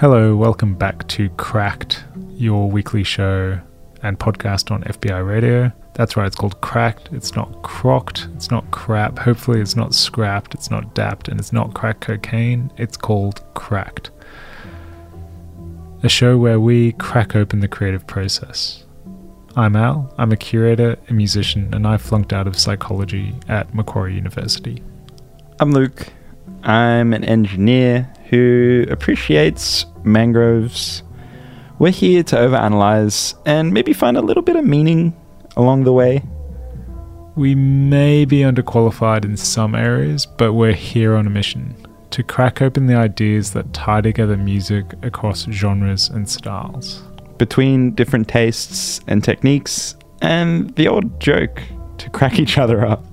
Hello, welcome back to Cracked, your weekly show and podcast on FBI Radio. That's right, it's called Cracked. It's not crocked, it's not crap. Hopefully, it's not scrapped, it's not dapped, and it's not crack cocaine. It's called Cracked. A show where we crack open the creative process. I'm Al, I'm a curator, a musician, and I flunked out of psychology at Macquarie University. I'm Luke. I'm an engineer who appreciates mangroves. We're here to overanalyze and maybe find a little bit of meaning along the way. We may be underqualified in some areas, but we're here on a mission to crack open the ideas that tie together music across genres and styles. Between different tastes and techniques, and the old joke to crack each other up.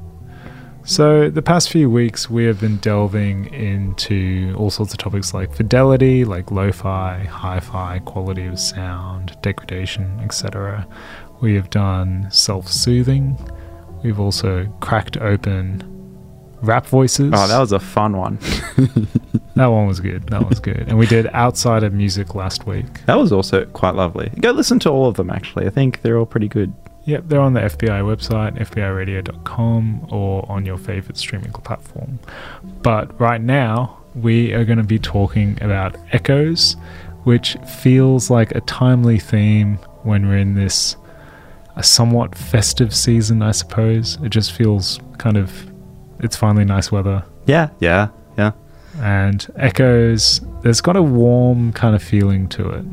So, the past few weeks, we have been delving into all sorts of topics like fidelity, like lo fi, hi fi, quality of sound, degradation, etc. We have done self soothing. We've also cracked open rap voices. Oh, that was a fun one. that one was good. That was good. And we did outside of music last week. That was also quite lovely. Go listen to all of them, actually. I think they're all pretty good. Yep, they're on the FBI website, FBIRadio.com, or on your favorite streaming platform. But right now, we are going to be talking about echoes, which feels like a timely theme when we're in this a somewhat festive season, I suppose. It just feels kind of it's finally nice weather. Yeah, yeah, yeah. And echoes, there's got a warm kind of feeling to it.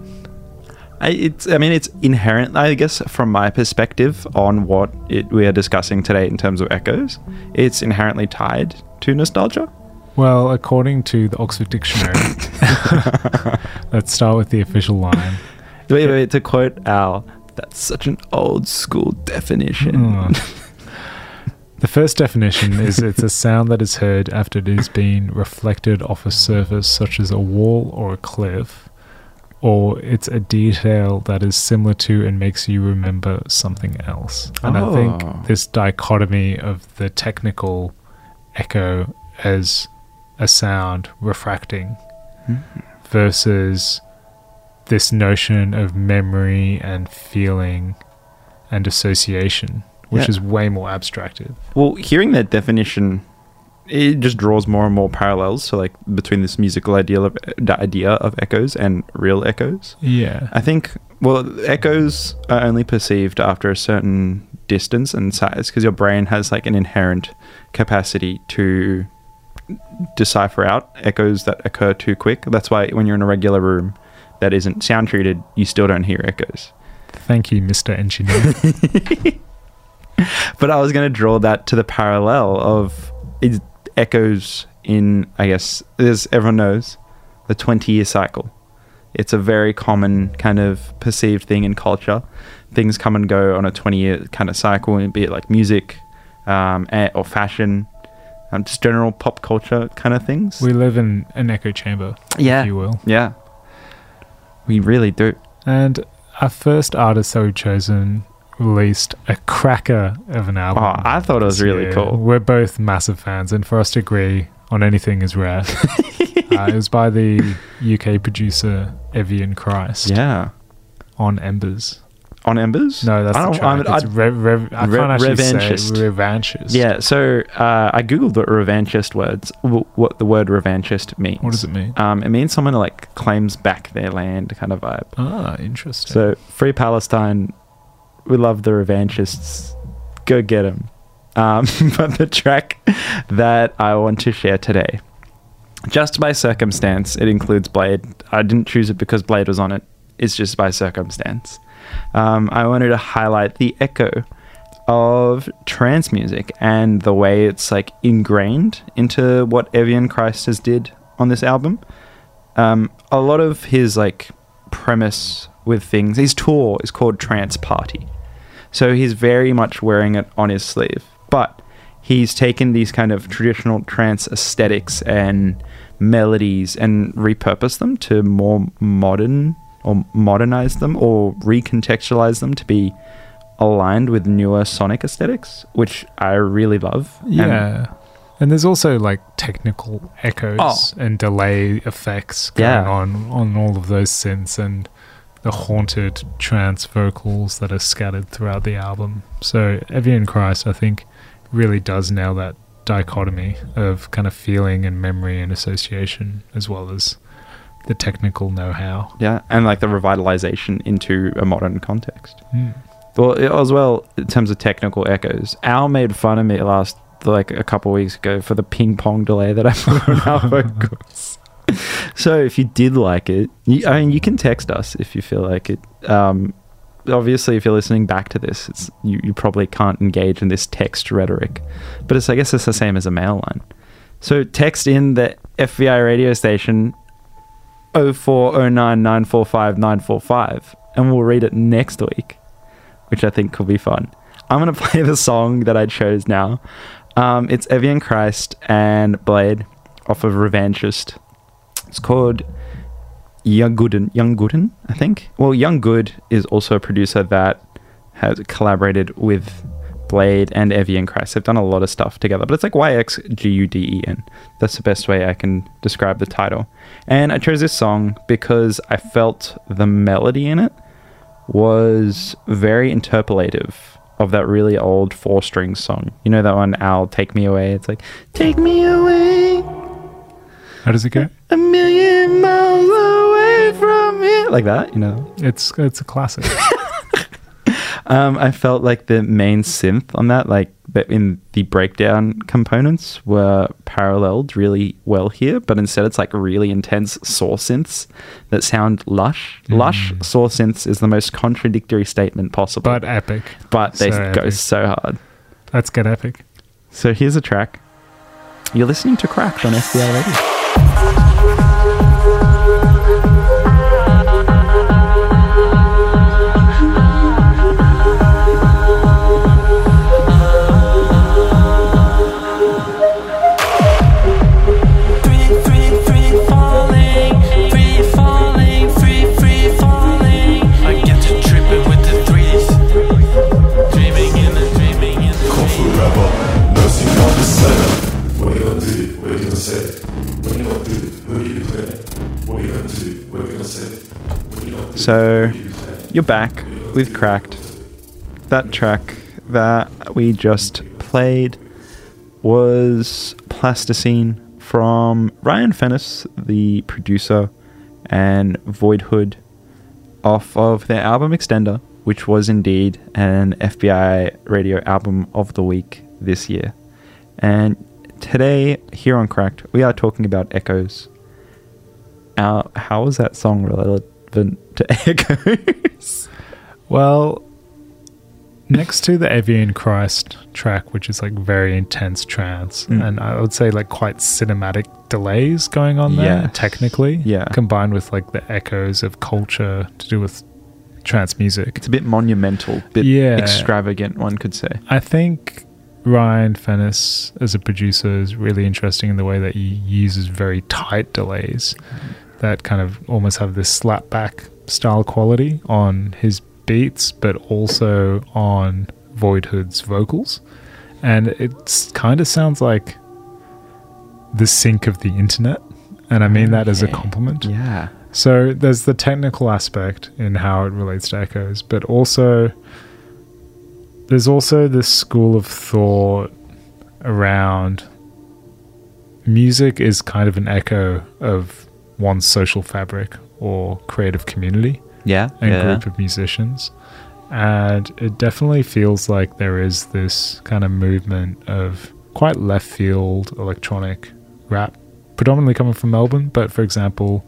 I, it's, I mean, it's inherent, I guess, from my perspective on what it, we are discussing today in terms of echoes. It's inherently tied to nostalgia. Well, according to the Oxford Dictionary, let's start with the official line. Wait, wait, to quote Al, that's such an old school definition. Mm. The first definition is it's a sound that is heard after it has been reflected off a surface such as a wall or a cliff, or it's a detail that is similar to and makes you remember something else. And oh. I think this dichotomy of the technical echo as a sound refracting mm. versus this notion of memory and feeling and association which yeah. is way more abstractive. Well, hearing that definition, it just draws more and more parallels. So, like between this musical idea of the idea of echoes and real echoes. Yeah, I think. Well, echoes are only perceived after a certain distance and size because your brain has like an inherent capacity to decipher out echoes that occur too quick. That's why when you're in a regular room that isn't sound treated, you still don't hear echoes. Thank you, Mr. Engineer. but I was going to draw that to the parallel of echoes in, I guess, as everyone knows, the 20 year cycle. It's a very common kind of perceived thing in culture. Things come and go on a 20 year kind of cycle, be it like music um, or fashion, um, just general pop culture kind of things. We live in an echo chamber, yeah, if you will. Yeah. We really do. And our first artist that we've chosen released a cracker of an album. Oh, I thought it was really year. cool. We're both massive fans, and for us to agree on anything is rare. uh, it was by the UK producer Evian Christ. Yeah. On Embers. On Embers? No, that's I the track. I, it's rev, rev, I can't actually revanchist. say revanchist. Yeah, so uh, I googled the revanchist words, what the word revanchist means. What does it mean? Um, it means someone who like claims back their land kind of vibe. Ah, interesting. So free Palestine, we love the revanchists. Go get them. Um, but the track that I want to share today, just by circumstance, it includes Bladee. I didn't choose it because Bladee was on it. It's just by circumstance. Um, I wanted to highlight the echo of trance music and the way it's like ingrained into what Evian Christ has did on this album. Um, a lot of his like premise with things, his tour is called Trance Party. So he's very much wearing it on his sleeve. But he's taken these kind of traditional trance aesthetics and melodies and repurposed them to more modern or modernize them or recontextualize them to be aligned with newer sonic aesthetics, which I really love. Yeah. And there's also like technical echoes Oh. and delay effects going Yeah. on on all of those synths and the haunted trance vocals that are scattered throughout the album. So Evian Christ, I think, really does nail that dichotomy of kind of feeling and memory and association, as well as the technical know-how. Yeah, and like the revitalization into a modern context. Mm. Well, as well in terms of technical echoes, Al made fun of me last like a couple weeks ago for the ping pong delay that I put on our vocals. So if you did like it, you, I mean, you can text us if you feel like it. Um, obviously, if you're listening back to this, you, you probably can't engage in this text rhetoric, but it's I guess it's the same as a mail line. So text in the FBI radio station 0409945945 and we'll read it next week, which I think could be fun. I'm going to play the song that I chose now. Um, it's Evian Christ and Bladee off of Revanchist. It's called Young Gooden, Young Gooden, I think. Well, Yung Gud is also a producer that has collaborated with Bladee and Evian Christ. They've done a lot of stuff together, but it's like YXGUDEN. That's the best way I can describe the title. And I chose this song because I felt the melody in it was very interpolative of that really old four string song. You know that one, Al, Take Me Away? It's like, Take me away How does it go? a million miles away from here. Like that, you know? It's it's a classic. Um, I felt like the main synth on that, like in the breakdown components, were paralleled really well here, but instead it's like really intense saw synths that sound lush. Lush Mm. saw synths is the most contradictory statement possible, but epic. but they so go epic. so hard. Let's get epic. So here's a track. You're listening to Cracked on FBI Radio. So you're back with Cracked. That track that we just played was Plasticine from Ryan Fennis, the producer, and Voidhood off of their album Extender, which was indeed an FBI radio album of the week this year. And today, here on Cracked, we are talking about Echoes. Uh, how is that song relevant to Echoes? Well, next to the Evian Christ track, which is like very intense trance, Mm. and I would say like quite cinematic delays going on there, Yes. technically. Yeah. Combined with like the echoes of culture to do with trance music. It's a bit monumental, bit Yeah. extravagant, one could say. I think Ryan Fennis as a producer is really interesting in the way that he uses very tight delays that kind of almost have this slapback style quality on his beats, but also on Voidhood's vocals. And it kind of sounds like the sync of the internet. And I mean that as a compliment. Yeah. So there's the technical aspect in how it relates to echoes, but also there's also this school of thought around music is kind of an echo of one's social fabric or creative community Yeah. and yeah. group of musicians. And it definitely feels like there is this kind of movement of quite left field electronic rap, predominantly coming from Melbourne. But for example,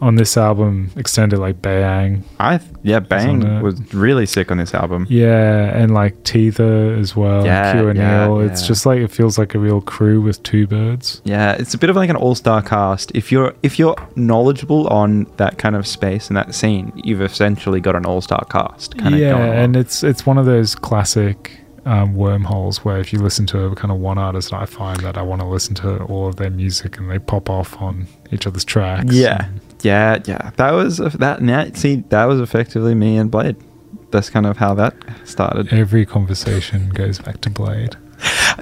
on this album, extended like bang I th- yeah, Bang was really sick on this album. yeah, and like Teether as well, Yeah, Q and yeah, Neil. It's yeah. just like it feels like a real crew with two birds. Yeah, it's a bit of like an all-star cast. If you're if you're knowledgeable on that kind of space and that scene, you've essentially got an all-star cast. Kind of yeah, and it's it's one of those classic um, wormholes where if you listen to a kind of one artist, I find that I want to listen to all of their music, and they pop off on each other's tracks. yeah, yeah, yeah. That was that. Now, see, that was effectively me and Bladee. That's kind of how that started. Every conversation goes back to Bladee.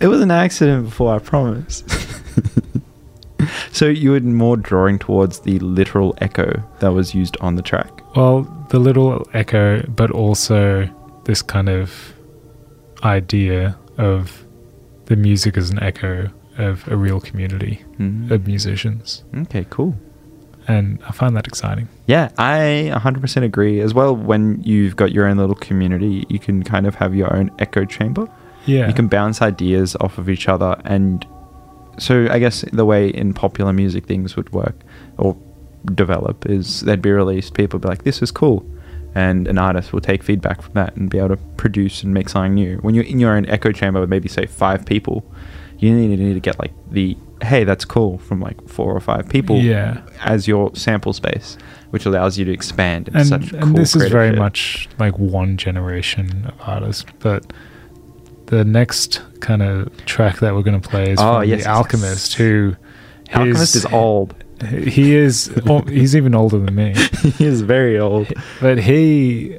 It was an accident before, I promise. so you were more drawing towards the literal echo that was used on the track. Well, the little echo, but also this kind of idea of the music as an echo of a real community Mhm. of musicians. Okay, cool. And I find that exciting. Yeah, I 100% agree. As well, when you've got your own little community, you can kind of have your own echo chamber. Yeah. You can bounce ideas off of each other. And so, I guess the way in popular music things would work or develop is they'd be released, people would be like, this is cool. And an artist will take feedback from that and be able to produce and make something new. When you're in your own echo chamber with maybe, say, five people, you need, need to get like the, hey, that's cool from like four or five people Yeah. as your sample space, which allows you to expand and, such and cool this is very shit. much like one generation of artists but the next kind of track that we're going to play is Oh, from yes, the yes, alchemist who Alchemist is old. he is oh, he's even older than me he is very old. but he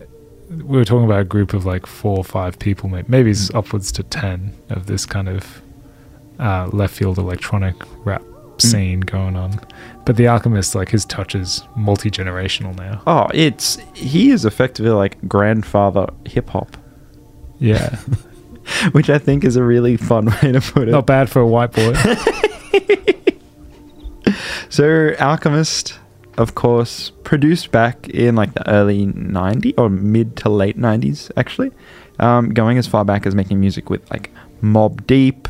we were talking about a group of like four or five people may- maybe it's Mm. upwards to 10 of this kind of uh, left field electronic rap Mm. scene going on but the alchemist like his touch is multi-generational now Oh, it's he is effectively like grandfather hip hop, yeah which I think is a really fun way to put it. not bad for a white boy So Alchemist, of course, produced back in like the early '90s or mid to late '90s, actually, um, going as far back as making music with like Mobb Deep.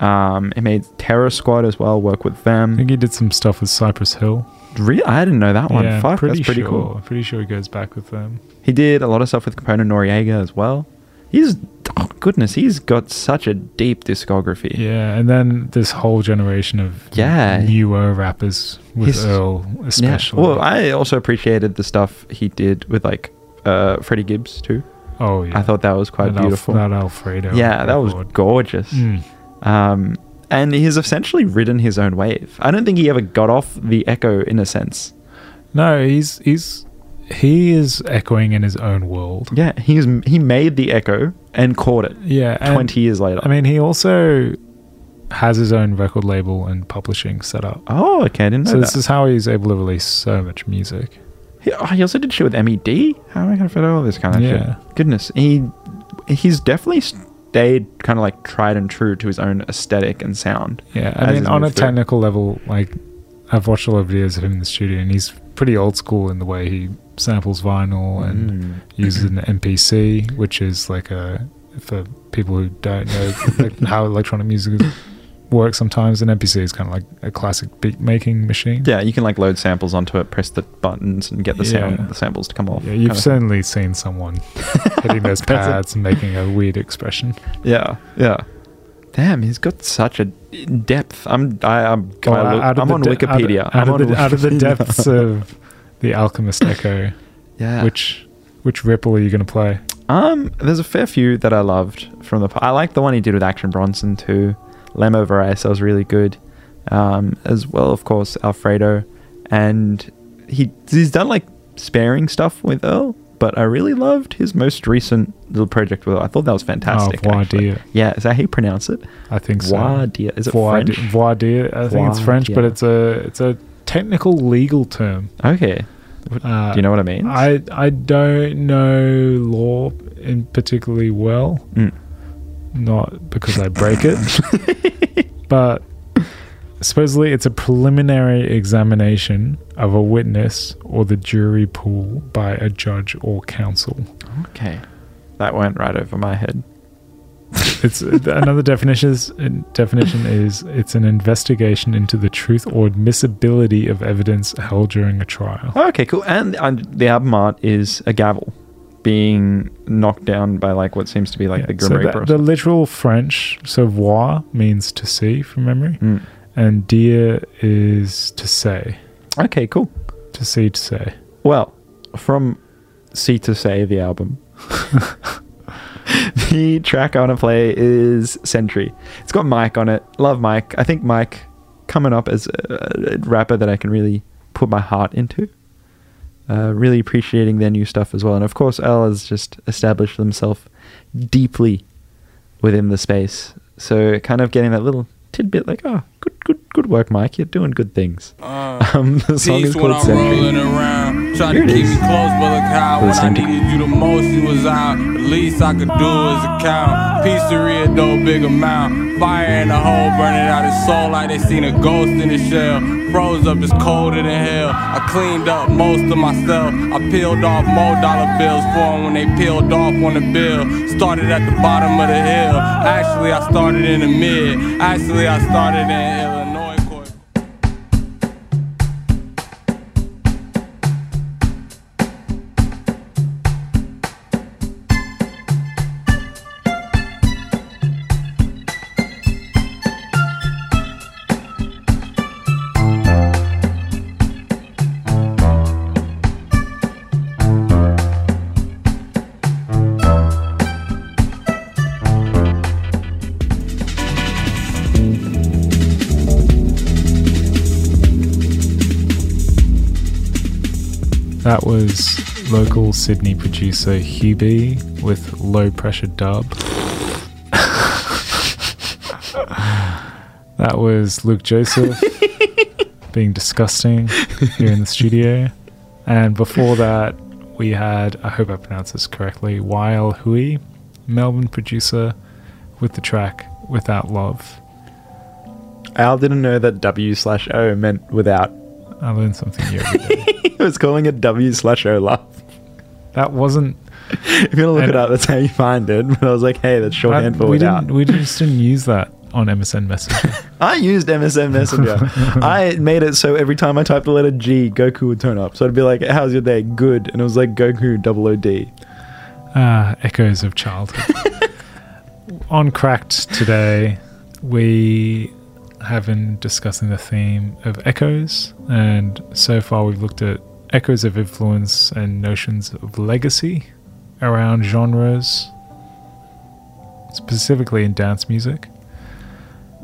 Um, it made Terror Squad as well. Work with them. I think he did some stuff with Cypress Hill. Really, I didn't know that one. yeah, Fuck, pretty that's pretty sure. cool. I'm pretty sure he goes back with them. He did a lot of stuff with Capone-N-Noreaga as well. He's oh goodness, he's got such a deep discography. Yeah, and then this whole generation of Yeah. newer rappers with His- Earl, especially. Well, I also appreciated the stuff he did with like uh, Freddie Gibbs too. oh yeah, I thought that was quite that beautiful. Alf- that Alfredo. yeah, that was gorgeous. Mm. Um, and he's essentially ridden his own wave. I don't think he ever got off the echo in a sense. No, he's he's he is echoing in his own world. Yeah, he's he made the echo and caught it Yeah, twenty years later. I mean, he also has his own record label and publishing set up. oh, okay, I didn't know So that. this is how he's able to release so much music. He, oh, he also did shit with MED. How am I gonna fit all this kind of Yeah. shit? Goodness, he he's definitely stayed kind of like tried and true to his own aesthetic and sound. Yeah, I mean, on a through. technical level, like I've watched a lot of videos of him in the studio, and he's pretty old school in the way he samples vinyl and Mm. uses an MPC, which is like a for people who don't know like how electronic music works. Sometimes an MPC is kind of like a classic beat making machine. Yeah, you can like load samples onto it, press the buttons, and get the Yeah. sound, the samples to come off. Yeah, you've of certainly seen someone hitting those pads and making a weird expression. Yeah, yeah. Damn, he's got such a depth. I'm, I, I'm, Well, I look- out of I'm on de- Wikipedia. Out, I'm of, on the, out of the depths of the Alchemist Echo, yeah. which which ripple are you going to play? Um, there's a fair few that I loved from the. I like the one he did with Action Bronson too. Lamb Over Rice was really good, um, as well of course Alfredo, and he he's done like sparing stuff with Earl. But I really loved his most recent little project with Earl. I thought that was fantastic. Voir actually. Yeah, is that how you pronounce it? I think so. Voir. Is it French? di- I think it's French, but it's a it's a technical legal term. Okay. Uh, Do you know what I mean? I I don't know law in particularly well, Mm. Not because I break it, but supposedly it's a preliminary examination of a witness or the jury pool by a judge or counsel. Okay. That went right over my head. It's another definition is definition is it's an investigation into the truth or admissibility of evidence held during a trial. Okay, cool. And, and the album art is a gavel being knocked down by like what seems to be like the Yeah, Grim so Reaper. the, the literal French, so voir means to see from memory, something. and dire is to say, Mm. Okay, cool. to see, to say. Well, from see to Say, the album, the track I want to play is Sentry. It's got Mike on it. Love Mike. I think Mike coming up as a, a rapper that I can really put my heart into. Uh, really appreciating their new stuff as well. And of course, L has just established themselves deeply within the space. So kind of getting that little tidbit like, oh, good, good, good work, Mike. You're doing good things. Uh, Um, the song is called I'm Sentry. rolling around. Try Here to keep is. me close, but look how when I needed you the most, you was out. The least I could do is account. Pizzeria, though, big amount. Fire in the hole, burning out his soul like they seen a ghost in his shell. Froze up, it's colder than hell. I cleaned up most of myself. I peeled off more dollar bills for 'em when they peeled off on the bill. Started at the bottom of the hill. Actually, I started in the mid. Actually, I started in That was local Sydney producer Hubie with low pressure dub. that was Luke Joseph being disgusting here in the studio. And before that, we had, I hope I pronounced this correctly, Weil Hui, Melbourne producer, with the track Without Love. Al didn't know that W slash O meant without. I learned something new every day. he was calling it W slash O love. that wasn't. If you want to look it up, that's how you find it. But I was like, hey, that's shorthand that- for we, without. didn't, we just didn't use that on MSN Messenger. I used MSN Messenger. I made it so every time I typed the letter G, Goku would turn up. So I'd be like, how's your day? Good. And it was like Goku double OD. Ah, echoes of childhood. On Cracked today, we have been discussing the theme of echoes, and so far we've looked at echoes of influence and notions of legacy around genres, specifically in dance music.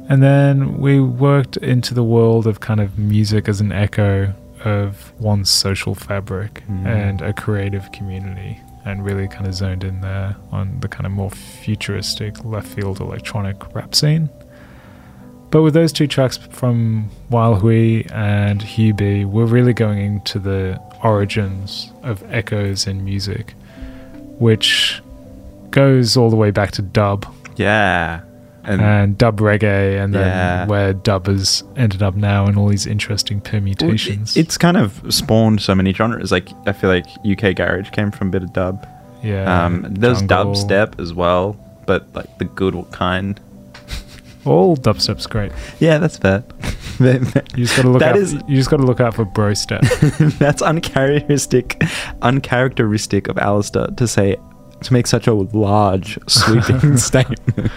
And then we worked into the world of kind of music as an echo of one's social fabric Mm. and a creative community, and really kind of zoned in there on the kind of more futuristic left field electronic rap scene. But with those two tracks from Weil Hui and Hubie, we're really going into the origins of echoes in music, which goes all the way back to dub Yeah. And, and dub reggae, and then Yeah. where dub has ended up now in all these interesting permutations. it's kind of spawned so many genres. Like, I feel like UK Garage came from a bit of dub. yeah, Um, there's jungle. dubstep as well, but like the good kind. All dubstep's great. Yeah, that's fair. You just got to look That out. is- you just got to look out for bro step. That's uncharacteristic, uncharacteristic of Alistair to say to make such a large sweeping statement.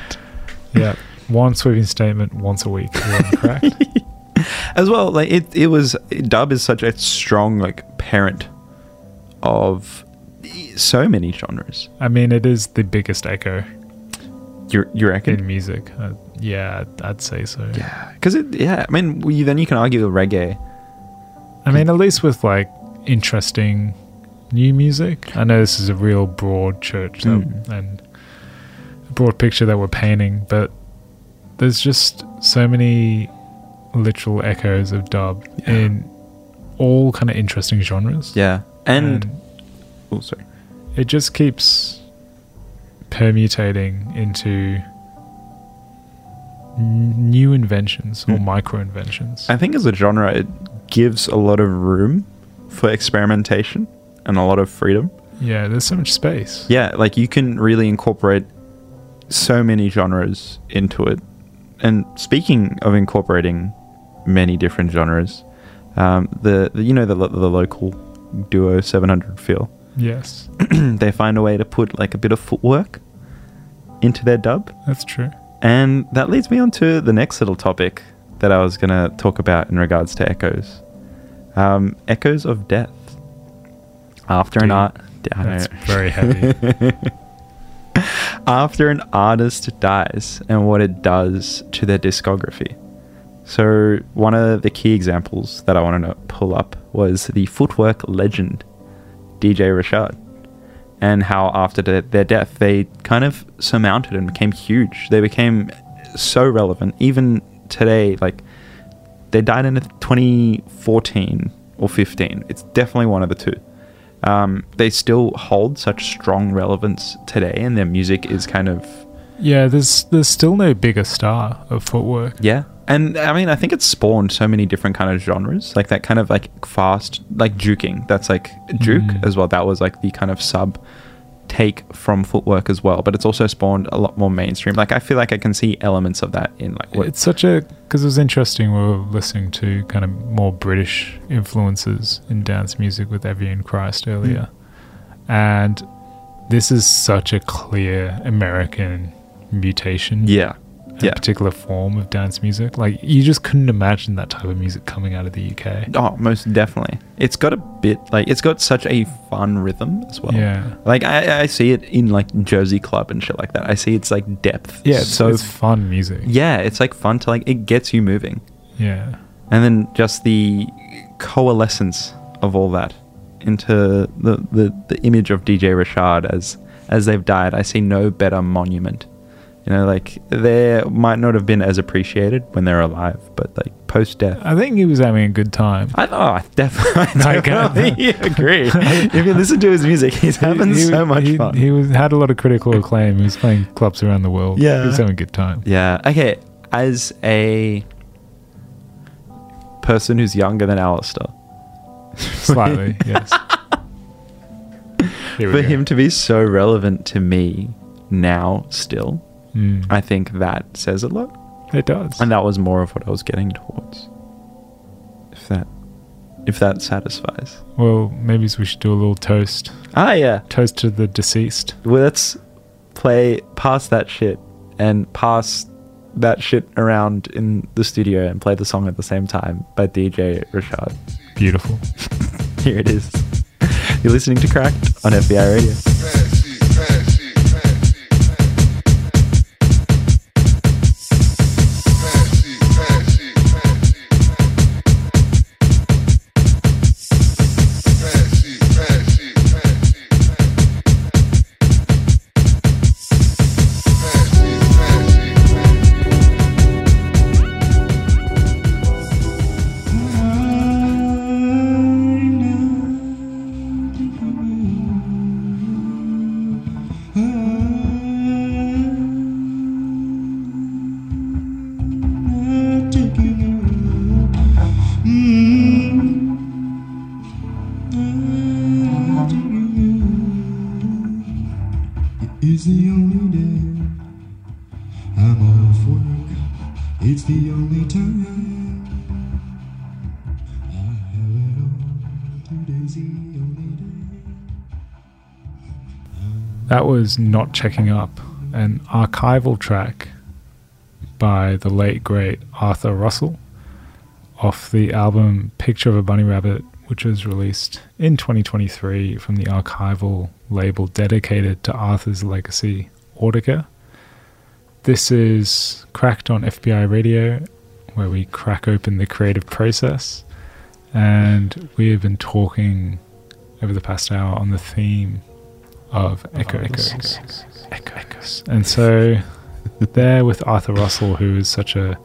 yeah, one sweeping statement once a week. You're on crack. As well, like it, it was dub is such a strong like parent of so many genres. I mean, it is the biggest echo You you reckon? in music. Uh, yeah, I'd, say so. Yeah, because it. Yeah, I mean, you, then you can argue the reggae. I mean, at least with like interesting new music. I know this is a real broad church that, Mm. and broad picture that we're painting, but there's just so many literal echoes of dub Yeah. in all kind of interesting genres. Yeah, and, oh, sorry. it just keeps permutating into new inventions or Hmm. micro inventions. I think as a genre, it gives a lot of room for experimentation and a lot of freedom. Yeah, there's so much space. Yeah, like you can really incorporate so many genres into it. And speaking of incorporating many different genres, um, the, the you know the the local duo 700 feel, Yes, they find a way to put like a bit of footwork into their dub, that's true. and that leads me on to the next little topic that I was going to talk about in regards to echoes. Um, echoes of death. After an art. That's very heavy. after an artist dies and what it does to their discography. So, one of the key examples that I wanted to pull up was the footwork legend, DJ Rashad, and how after the, their death, they kind of surmounted and became huge. They became so relevant. Even today, like they died in 2014 or 15. It's definitely one of the two. Um, they still hold such strong relevance today, and their music is kind of Yeah, there's there's still no bigger star of footwork. yeah. And I mean, I think it's spawned so many different kind of genres, like that kind of like fast, like juking. That's like juke Mm. as well. That was like the kind of sub take from footwork as well. But it's also spawned a lot more mainstream. Like I feel like I can see elements of that in like what It's such a because it was interesting. We were listening to kind of more British influences in dance music with Evian Christ earlier, and this is such a clear American mutation. yeah, a yeah. particular form of dance music. Like you just couldn't imagine that type of music coming out of the UK. Oh, most definitely. It's got a bit like it's got such a fun rhythm as well. Yeah. Like I, I see it in like Jersey Club and shit like that. I see it's like depth. Yeah, it's, so it's fun music. yeah, it's like fun to like it gets you moving. Yeah. and then just the coalescence of all that into the, the, the image of DJ Rashad as as they've died. I see no better monument. You know, like they might not have been as appreciated when they're alive, but like post death. I think he was having a good time. I, oh, I definitely, I definitely uh, agree. if you listen to his music, he's having He- so much he, fun. He was had a lot of critical acclaim. He was playing clubs around the world. Yeah. He was having a good time. Yeah. Okay. As a person who's younger than Alistair, Slightly, yes. For go. him to be so relevant to me now, still, Mm. I think that says a lot. it does. And that was more of what I was getting towards. If that, if that satisfies. well, maybe we should do a little toast. Ah, yeah. Toast to the deceased. Well, let's play pass that shit and pass that shit around in the studio and play the song at the same time by DJ Rashad. Beautiful. Here it is. You're listening to Cracked on FBI Radio. That was Not Checking Up, an archival track by the late great Arthur Russell off the album Picture of a Bunny Rabbit, which was released in 2023 from the archival label dedicated to Arthur's legacy, Audika. This is Cracked on FBI Radio, where we crack open the creative process. And we have been talking over the past hour on the theme of Echo echoes. Echo, echoes. And so there with Arthur Russell, who is such a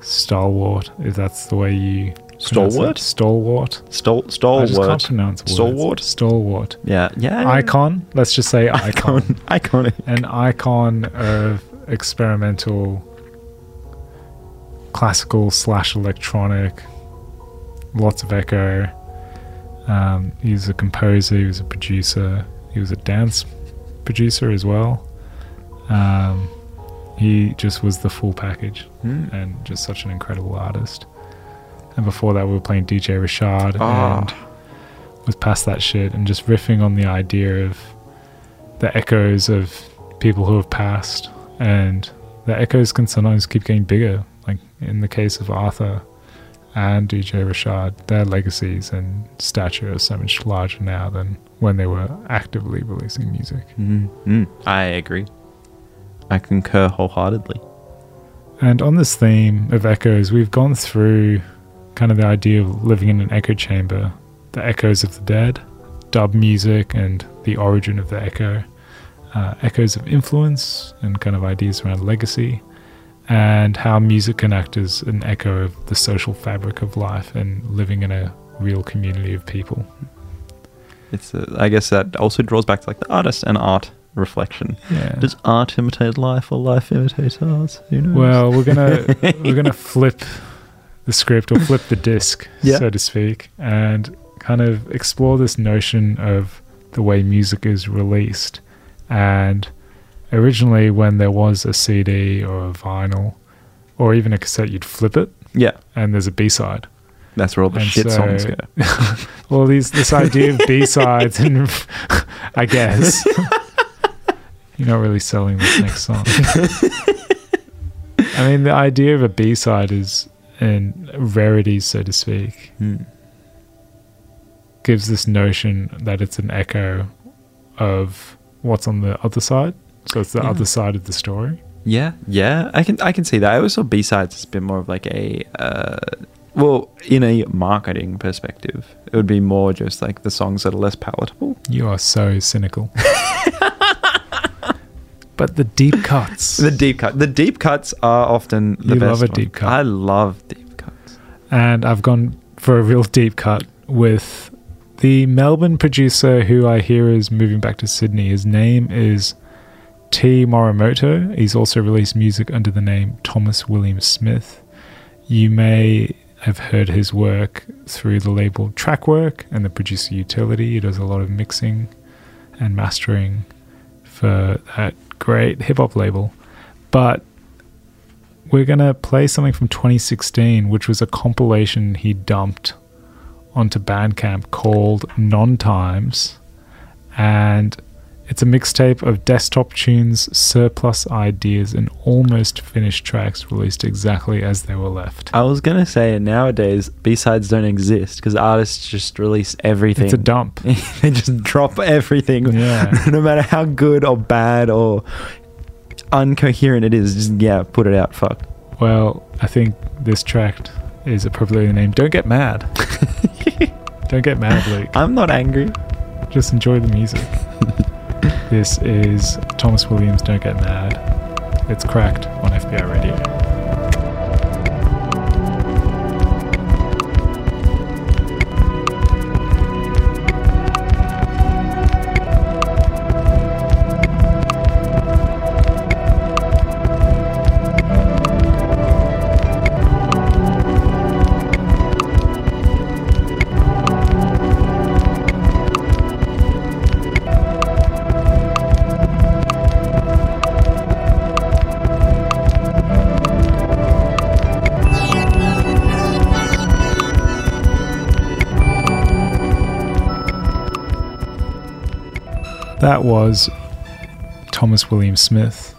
stalwart, if that's the way you pronounce Stalwart? it. Stalwart. Stol- I just stalwart. can't pronounce words. Stalwart? Stalwart. Yeah, yeah. Icon. Let's just say icon. Icon. Iconic. An icon of experimental, classical slash electronic, lots of echo. Um, he was a composer, he was a producer, he was a dance producer as well. Um, he just was the full package Hmm. and just such an incredible artist. And before that, we were playing DJ Rashad Ah. and was past that shit and just riffing on the idea of the echoes of people who have passed. And the echoes can sometimes keep getting bigger. Like in the case of Arthur and DJ Rashad, their legacies and stature are so much larger now than when they were actively releasing music. Mm, mm, I agree. I concur wholeheartedly. And on this theme of echoes, we've gone through kind of the idea of living in an echo chamber, the echoes of the dead, dub music, and the origin of the echo, uh, echoes of influence, and kind of ideas around legacy, and how music can act as an echo of the social fabric of life and living in a real community of people. It's uh, I guess that also draws back to like the artist and art reflection. Yeah. Does art imitate life or life imitate art? Who knows? Well, we're gonna we're gonna flip the script or flip the disc, Yeah. so to speak, and kind of explore this notion of the way music is released. And originally, when there was a CD or a vinyl or even a cassette, you'd flip it, yeah, and there's a B side. that's where all the And shit songs go. Well, these this idea of B sides, and I guess you're not really selling this next song. I mean, the idea of a B side is and rarity, so to speak, Hmm. gives this notion that it's an echo of what's on the other side. So it's the Yeah. other side of the story. Yeah, yeah, I can I can see that. I always saw B sides as a bit more of like a uh, well, in a marketing perspective, it would be more just like the songs that are less palatable. You are so cynical. but the deep cuts. The deep cut, the deep cuts are often the You best. love a one. deep cut. I love deep cuts. and I've gone for a real deep cut with the Melbourne producer who I hear is moving back to Sydney. His name is T. Morimoto. He's also released music under the name Thomas William Smith. You may have heard his work through the label Trackwork and the producer Utility. He does a lot of mixing and mastering for that great hip hop label. But we're going to play something from 2016, which was a compilation he dumped onto Bandcamp called Non Times. And it's a mixtape of desktop tunes, surplus ideas, and almost finished tracks released exactly as they were left. I was gonna say nowadays B sides don't exist because artists just release everything. It's a dump. they just drop everything, Yeah. no matter how good or bad or uncoherent it is. Just yeah, put it out. Fuck. Well, I think this track is appropriately named Don't Get Mad. Don't get mad, Luke. I'm not angry. Just enjoy the music. This is Thomas Williams, Don't Get Mad. It's cracked on FBI Radio. That was Thomas William Smith.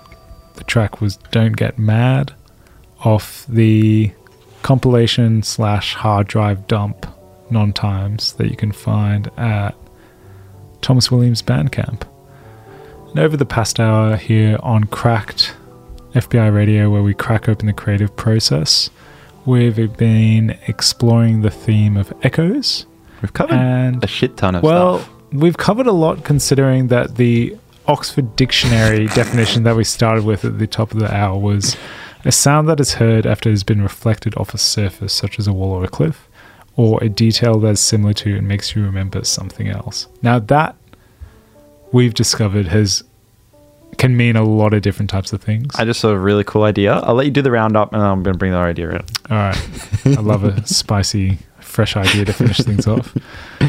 The track was Don't Get Mad off the compilation slash hard drive dump non times that you can find at Thomas Williams Bandcamp. And over the past hour here on Cracked FBI Radio, where we crack open the creative process, we've been exploring the theme of echoes We've covered and a shit ton of well, stuff. We've covered a lot considering that the Oxford Dictionary definition that we started with at the top of the hour was a sound that is heard after it has been reflected off a surface, such as a wall or a cliff, or a detail that is similar to and makes you remember something else. Now, that we've discovered has can mean a lot of different types of things. I just saw a really cool idea. I'll let you do the roundup, and I'm going to bring the idea in. All right. I love a spicy, fresh idea to finish things off.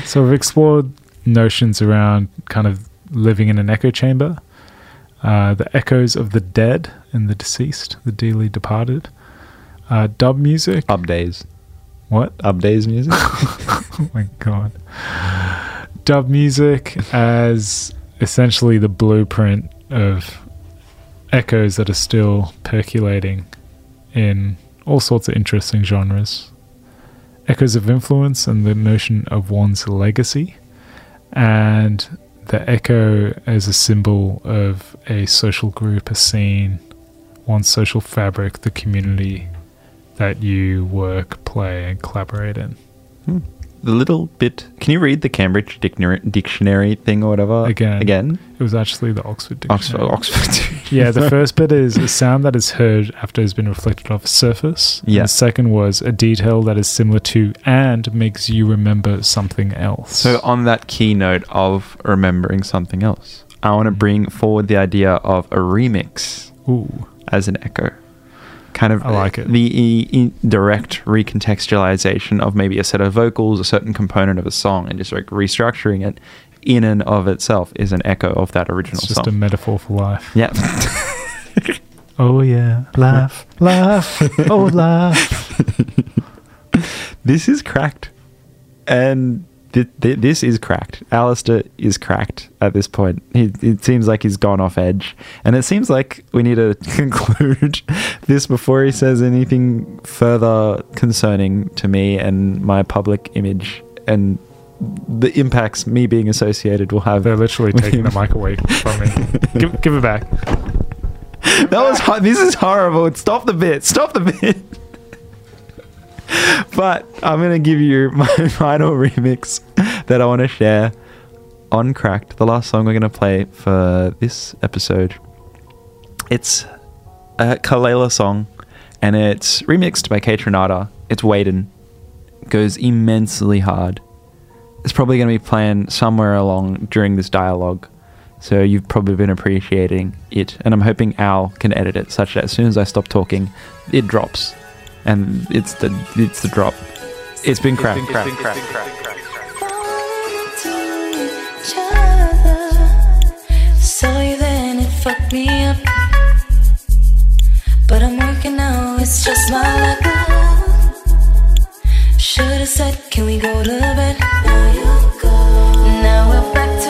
So we've explored notions around kind of living in an echo chamber, uh, the echoes of the dead and the deceased, the dearly departed, uh, dub music. Up days. What? Up days music. Oh my god. Dub music as essentially the blueprint of echoes that are still percolating in all sorts of interesting genres. Echoes of influence and the notion of one's legacy, and the echo as a symbol of a social group, a scene, one social fabric, the community that you work, play, and collaborate in. Hmm. the little bit. Can you read the Cambridge dictionary, dictionary thing or whatever Again. Again. It was actually the Oxford Dictionary. Oxford. Oxford. Yeah, the first bit is a sound that is heard after it has been reflected off a surface. And Yeah. The second was a detail that is similar to and makes you remember something else. So, on that keynote of remembering something else, I want to mm. bring forward the idea of a remix Ooh. as an echo. Kind of I like it. The direct recontextualization of maybe a set of vocals, a certain component of a song, and just like restructuring it in and of itself is an echo of that original It's just a metaphor for life. yeah. Oh yeah, laugh, laugh, oh laugh. this is cracked. And th- th- this is cracked. Alistair is cracked at this point. He, it seems like he's gone off edge. And it seems like we need to conclude this before he says anything further concerning to me and my public image and the impacts me being associated will have. They're literally taking the mic away from me. Give, give it back. that was this is horrible. Stop the bit. Stop the bit. but I'm gonna give you my final remix that I want to share on Cracked, the last song we're gonna play for this episode. It's a Kelela song, and it's remixed by Kaytranada. It's Waitin'. Goes immensely hard. It's probably going to be playing somewhere along during this dialogue. So you've probably been appreciating it, and I'm hoping Al can edit it such that as soon as I stop talking, it drops, and it's the it's the drop. It's been cracked. each other. Saw you then, it fucked me up. But I'm working now, it's just my luck. Should've said, can we go to bed? Now you're gone. Now we're back